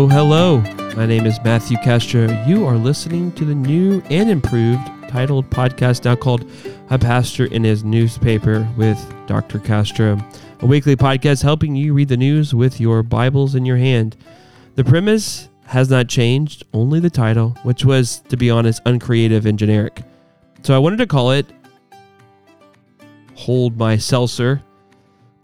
Hello, hello. My name is Matthew Castro. You are listening to the new and improved titled podcast now called A Pastor and His Newspaper with Dr. Castro, a weekly podcast helping you read the news with your Bibles in your hand. The premise has not changed, only the title, which was, to be honest, uncreative and generic. So I wanted to call it Hold My Seltzer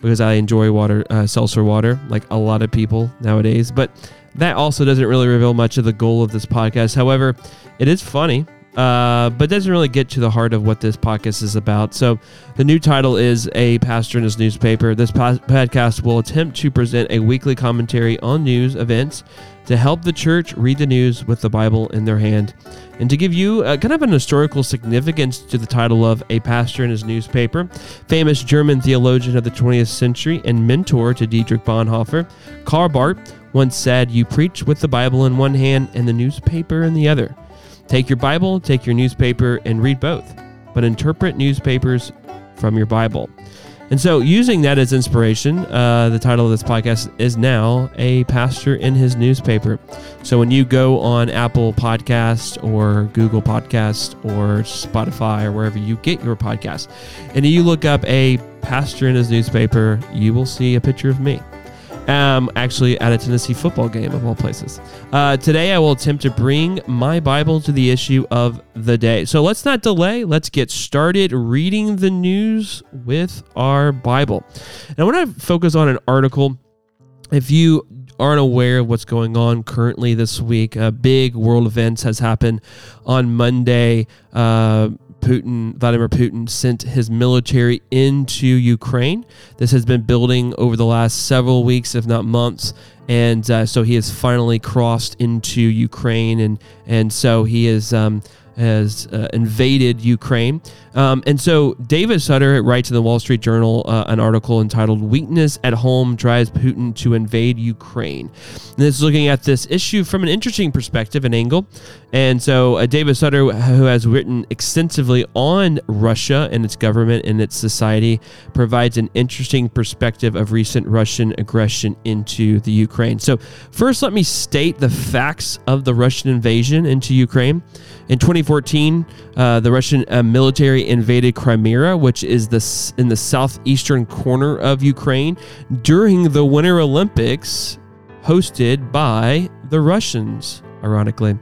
because I enjoy water, uh, seltzer water, like a lot of people nowadays. But that also doesn't really reveal much of the goal of this podcast. However, it is funny, uh, but doesn't really get to the heart of what this podcast is about. So, the new title is A Pastor and His Newspaper. This po- podcast will attempt to present a weekly commentary on news events to help the church read the news with the Bible in their hand, and to give you a, kind of an historical significance to the title of A Pastor and His Newspaper. Famous German theologian of the 20th century and mentor to Dietrich Bonhoeffer, Karl Barth once said, You preach with the Bible in one hand and the newspaper in the other. Take your Bible, take your newspaper, and read both, but interpret newspapers from your Bible. And so, using that as inspiration, uh, the title of this podcast is now A Pastor and His Newspaper. So, when you go on Apple Podcast or Google Podcast or Spotify or wherever you get your podcast, and you look up A Pastor and His Newspaper, you will see a picture of me. Um, actually, at a Tennessee football game of all places. Uh, today, I will attempt to bring my Bible to the issue of the day. So let's not delay. Let's get started reading the news with our Bible. And when I want to focus on an article. If you aren't aware of what's going on currently this week, uh, big world events has happened on Monday. Uh, Putin, Vladimir Putin, sent his military into Ukraine. This has been building over the last several weeks, if not months, and uh, so he has finally crossed into Ukraine, and and so he is. Um, has uh, invaded Ukraine. Um, and so David Satter writes in the Wall Street Journal uh, an article entitled Weakness at Home Drives Putin to Invade Ukraine. And this is looking at this issue from an interesting perspective and angle. And so uh, David Satter, who has written extensively on Russia and its government and its society, provides an interesting perspective of recent Russian aggression into the Ukraine. So first, let me state the facts of the Russian invasion into Ukraine. In 2014, uh, the Russian uh, military invaded Crimea, which is the in the southeastern corner of Ukraine, during the Winter Olympics, hosted by the Russians. Ironically,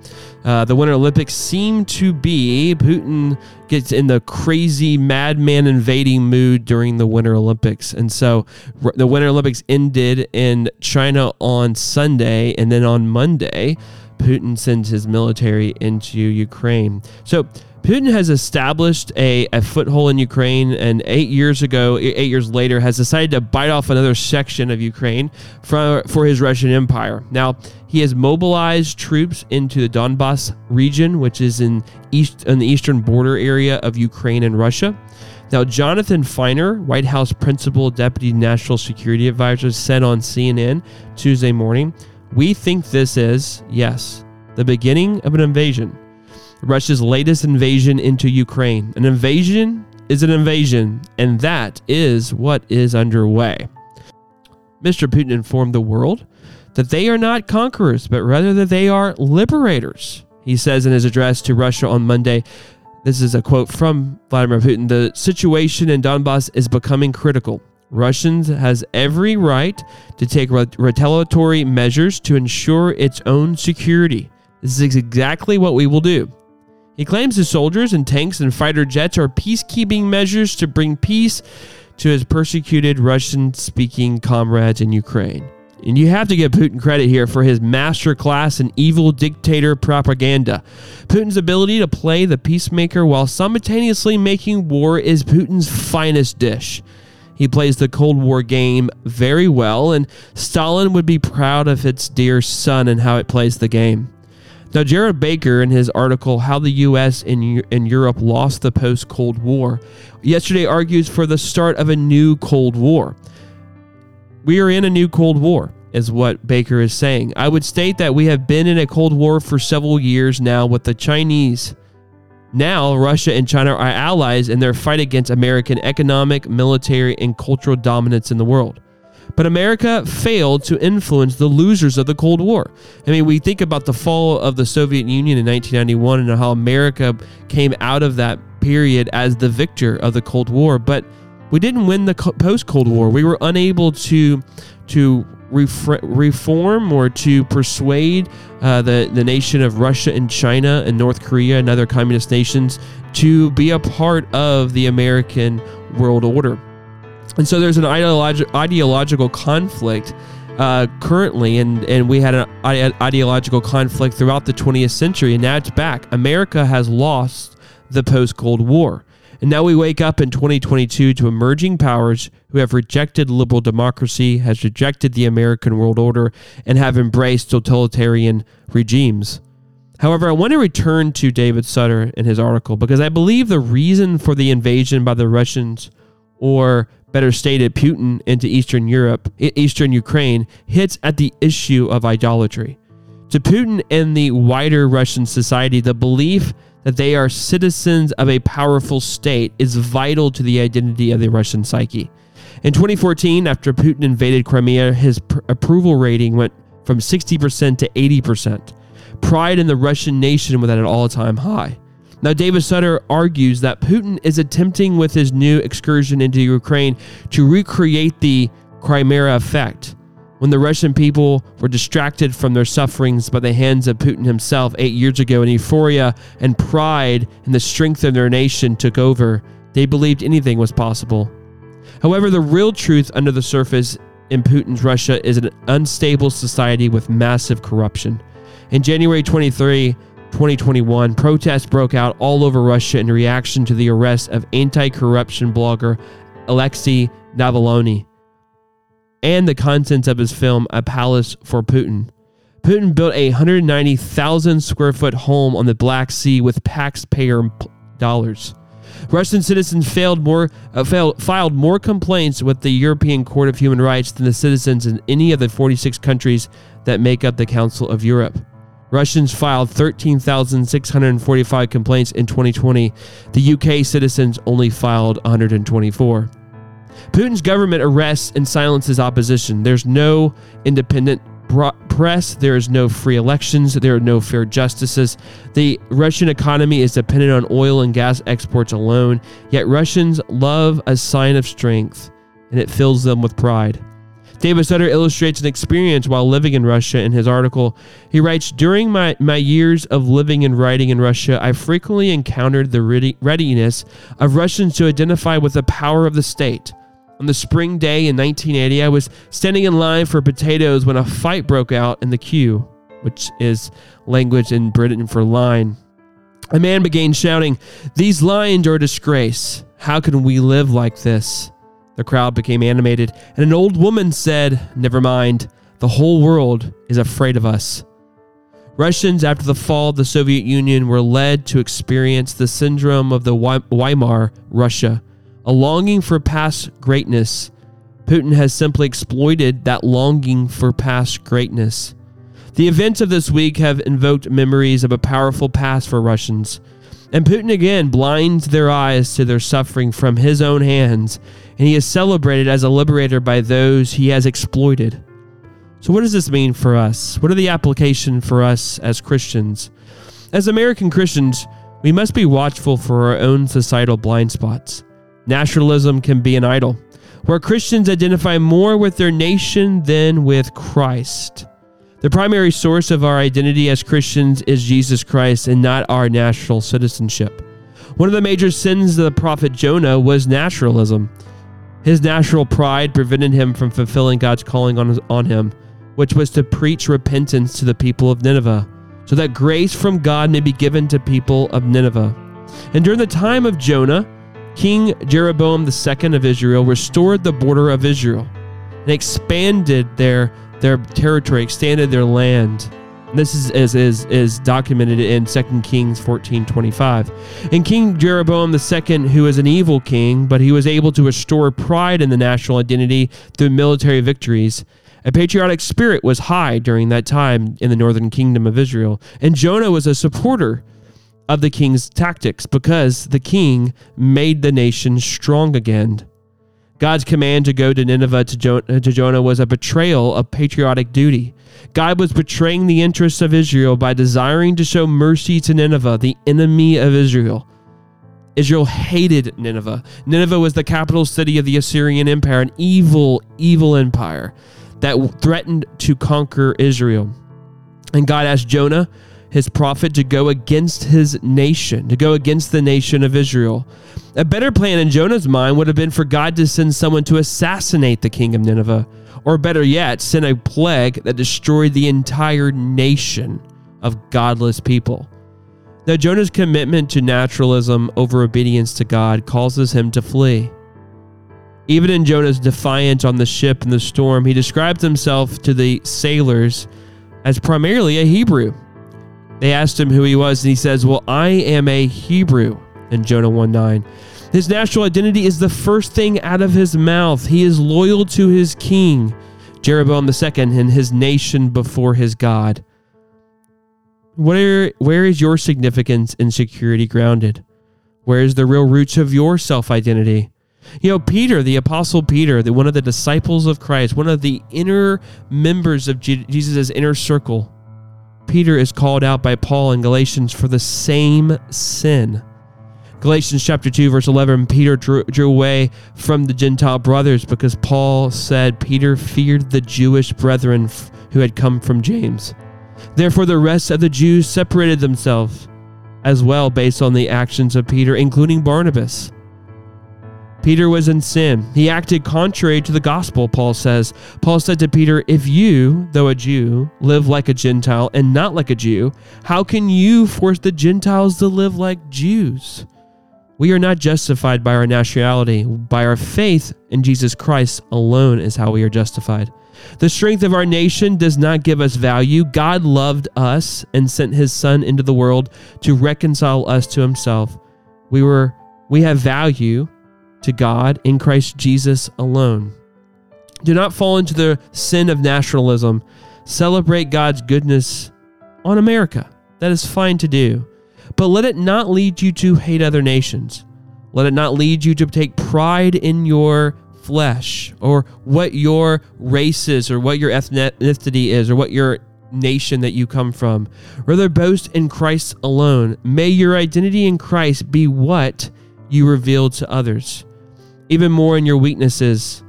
uh, the Winter Olympics seem to be Putin gets in the crazy madman invading mood during the Winter Olympics, and so the Winter Olympics ended in China on Sunday, and then on Monday. Putin sends his military into Ukraine. So Putin has established a, a foothold in Ukraine, and eight years ago, eight years later, has decided to bite off another section of Ukraine for, for his Russian Empire. Now, he has mobilized troops into the Donbass region, which is in east in the eastern border area of Ukraine and Russia. Now, Jonathan Finer, White House Principal Deputy National Security Advisor, said on CNN Tuesday morning we think this is, yes, the beginning of an invasion. Russia's latest invasion into Ukraine. An invasion is an invasion, and that is what is underway. Mr. Putin informed the world that they are not conquerors, but rather that they are liberators. He says in his address to Russia on Monday, this is a quote from Vladimir Putin the situation in Donbass is becoming critical. Russians has every right to take retaliatory measures to ensure its own security. This is exactly what we will do. He claims his soldiers and tanks and fighter jets are peacekeeping measures to bring peace to his persecuted Russian speaking comrades in Ukraine. And you have to give Putin credit here for his masterclass in evil dictator propaganda. Putin's ability to play the peacemaker while simultaneously making war is Putin's finest dish. He plays the Cold War game very well, and Stalin would be proud of its dear son and how it plays the game. Now, Gerard Baker, in his article, How the U.S. and, and Europe Lost the Post Cold War, yesterday argues for the start of a new Cold War. We are in a new Cold War, is what Baker is saying. I would state that we have been in a Cold War for several years now with the Chinese. Now, Russia and China are allies in their fight against American economic, military, and cultural dominance in the world. But America failed to influence the losers of the Cold War. I mean, we think about the fall of the Soviet Union in 1991 and how America came out of that period as the victor of the Cold War, but we didn't win the post Cold War. We were unable to to reform or to persuade uh, the the nation of Russia and China and North Korea and other communist nations to be a part of the American world order. And so there's an ideologi- ideological conflict uh, currently, and, and we had an ideological conflict throughout the 20th century, and now it's back. America has lost the post Cold War. And now we wake up in 2022 to emerging powers who have rejected liberal democracy, has rejected the American world order, and have embraced totalitarian regimes. However, I want to return to David Satter and his article because I believe the reason for the invasion by the Russians, or better stated, Putin into Eastern Europe, Eastern Ukraine, hits at the issue of idolatry. To Putin and the wider Russian society, the belief that they are citizens of a powerful state is vital to the identity of the Russian psyche. In 2014, after Putin invaded Crimea, his pr- approval rating went from 60% to 80%. Pride in the Russian nation was at an all time high. Now, David Satter argues that Putin is attempting with his new excursion into Ukraine to recreate the Crimea effect when the Russian people were distracted from their sufferings by the hands of Putin himself eight years ago, and euphoria and pride in the strength of their nation took over. They believed anything was possible. However, the real truth under the surface in Putin's Russia is an unstable society with massive corruption. In January 23, 2021, protests broke out all over Russia in reaction to the arrest of anti corruption blogger Alexei Navalny and the contents of his film A Palace for Putin. Putin built a 190,000 square foot home on the Black Sea with taxpayer dollars. Russian citizens failed more, uh, failed, filed more complaints with the European Court of Human Rights than the citizens in any of the 46 countries that make up the Council of Europe. Russians filed 13,645 complaints in 2020. The UK citizens only filed 124. Putin's government arrests and silences opposition. There's no independent press, there is no free elections, there are no fair justices. The Russian economy is dependent on oil and gas exports alone, yet Russians love a sign of strength, and it fills them with pride. David Satter illustrates an experience while living in Russia in his article. He writes During my, my years of living and writing in Russia, I frequently encountered the readiness of Russians to identify with the power of the state. On the spring day in 1980, I was standing in line for potatoes when a fight broke out in the queue, which is language in Britain for line. A man began shouting, These lines are a disgrace. How can we live like this? The crowd became animated, and an old woman said, Never mind, the whole world is afraid of us. Russians, after the fall of the Soviet Union, were led to experience the syndrome of the Weimar Russia, a longing for past greatness. Putin has simply exploited that longing for past greatness. The events of this week have invoked memories of a powerful past for Russians. And Putin again blinds their eyes to their suffering from his own hands, and he is celebrated as a liberator by those he has exploited. So, what does this mean for us? What are the application for us as Christians? As American Christians, we must be watchful for our own societal blind spots. Nationalism can be an idol, where Christians identify more with their nation than with Christ. The primary source of our identity as Christians is Jesus Christ and not our national citizenship. One of the major sins of the prophet Jonah was naturalism. His natural pride prevented him from fulfilling God's calling on, on him, which was to preach repentance to the people of Nineveh, so that grace from God may be given to people of Nineveh. And during the time of Jonah, King Jeroboam II of Israel restored the border of Israel and expanded their their territory, expanded their land. This is, is, is, is documented in 2 Kings 14 25. And King Jeroboam II, who was an evil king, but he was able to restore pride in the national identity through military victories. A patriotic spirit was high during that time in the northern kingdom of Israel. And Jonah was a supporter of the king's tactics because the king made the nation strong again. God's command to go to Nineveh to, jo- to Jonah was a betrayal of patriotic duty. God was betraying the interests of Israel by desiring to show mercy to Nineveh, the enemy of Israel. Israel hated Nineveh. Nineveh was the capital city of the Assyrian Empire, an evil, evil empire that threatened to conquer Israel. And God asked Jonah, his prophet, to go against his nation, to go against the nation of Israel. A better plan in Jonah's mind would have been for God to send someone to assassinate the king of Nineveh, or better yet, send a plague that destroyed the entire nation of godless people. Now, Jonah's commitment to naturalism over obedience to God causes him to flee. Even in Jonah's defiance on the ship in the storm, he describes himself to the sailors as primarily a Hebrew. They asked him who he was, and he says, Well, I am a Hebrew in Jonah 1 9. His national identity is the first thing out of his mouth. He is loyal to his king, Jeroboam II, and his nation before his God. Where, where is your significance and security grounded? Where is the real roots of your self identity? You know, Peter, the Apostle Peter, the, one of the disciples of Christ, one of the inner members of Jesus' inner circle, Peter is called out by Paul in Galatians for the same sin. Galatians chapter 2, verse 11 Peter drew, drew, away from the Gentile brothers because Paul said Peter feared the Jewish brethren who had come from James. Therefore, the rest of the Jews separated themselves as well based on the actions of Peter, including Barnabas. Peter was in sin. He acted contrary to the gospel, Paul says. Paul said to Peter, If you, though a Jew, live like a Gentile and not like a Jew, how can you force the Gentiles to live like Jews? We are not justified by our nationality. By our faith in Jesus Christ alone is how we are justified. The strength of our nation does not give us value. God loved us and sent his son into the world to reconcile us to himself. We were we have value to God in Christ Jesus alone. Do not fall into the sin of nationalism. Celebrate God's goodness on America. That is fine to do. But let it not lead you to hate other nations. Let it not lead you to take pride in your flesh or what your race is or what your ethnicity is or what your nation that you come from. Rather, boast in Christ alone. May your identity in Christ be what you reveal to others. Even more in your weaknesses.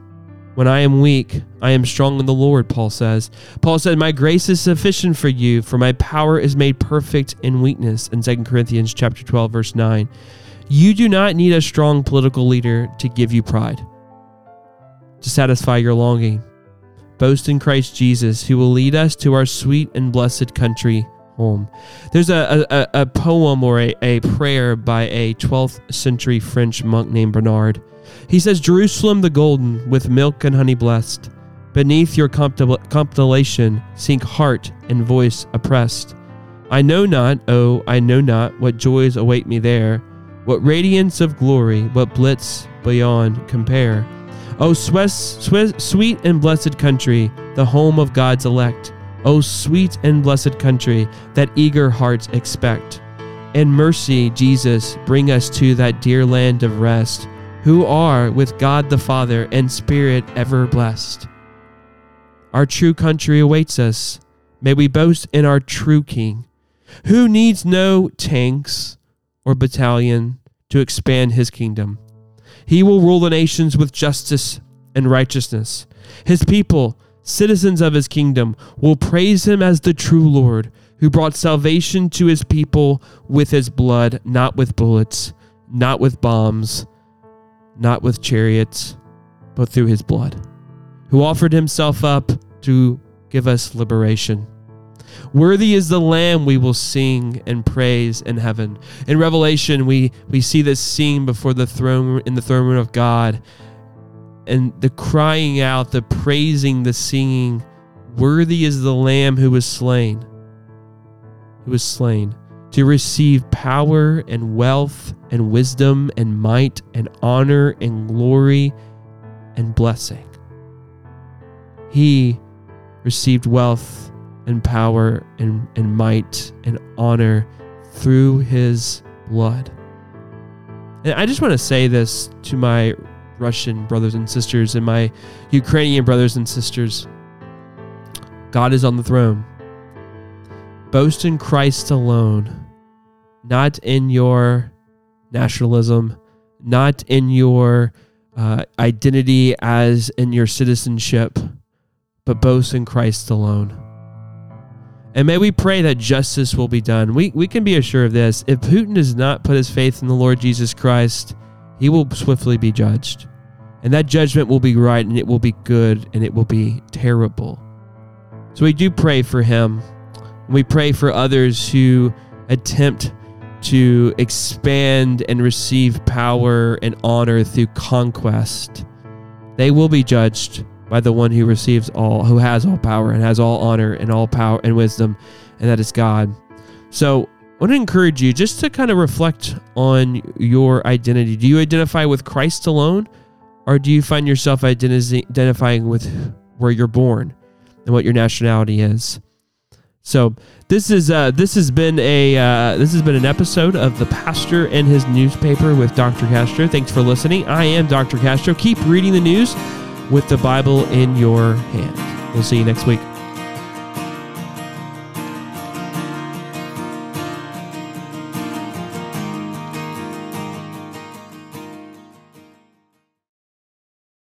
When I am weak, I am strong in the Lord, Paul says. Paul said, My grace is sufficient for you, for my power is made perfect in weakness in 2 Corinthians chapter 12, verse 9. You do not need a strong political leader to give you pride to satisfy your longing. Boast in Christ Jesus, who will lead us to our sweet and blessed country home. There's a, a, a poem or a, a prayer by a 12th century French monk named Bernard. He says, Jerusalem the golden, with milk and honey blessed, beneath your compilation sink heart and voice oppressed. I know not, oh, I know not what joys await me there, what radiance of glory, what blitz beyond compare. O sweet and blessed country, the home of God's elect. O sweet and blessed country that eager hearts expect. In mercy, Jesus, bring us to that dear land of rest, who are with God the Father and Spirit ever blessed. Our true country awaits us. May we boast in our true King, who needs no tanks or battalion to expand his kingdom. He will rule the nations with justice and righteousness. His people, citizens of his kingdom, will praise him as the true Lord, who brought salvation to his people with his blood, not with bullets, not with bombs, not with chariots, but through his blood, who offered himself up to give us liberation. Worthy is the Lamb we will sing and praise in heaven. In Revelation, we, we see this scene before the throne in the throne room of God. And the crying out, the praising, the singing, worthy is the Lamb who was slain. Who was slain to receive power and wealth and wisdom and might and honor and glory and blessing. He received wealth and power and, and might and honor through his blood. And I just want to say this to my Russian brothers and sisters and my Ukrainian brothers and sisters. God is on the throne. Boast in Christ alone, not in your nationalism, not in your uh, identity as in your citizenship, but boast in Christ alone. And may we pray that justice will be done. We, we can be assured of this. If Putin does not put his faith in the Lord Jesus Christ, he will swiftly be judged. And that judgment will be right and it will be good and it will be terrible. So we do pray for him. We pray for others who attempt to expand and receive power and honor through conquest. They will be judged by the one who receives all, who has all power and has all honor and all power and wisdom, and that is God. So I want to encourage you just to kind of reflect on your identity. Do you identify with Christ alone, or do you find yourself identifying with where you're born and what your nationality is? So this is uh, this has been a uh, this has been an episode of the pastor and his newspaper with Dr. Castro. Thanks for listening. I am Dr. Castro. Keep reading the news with the Bible in your hand. We'll see you next week.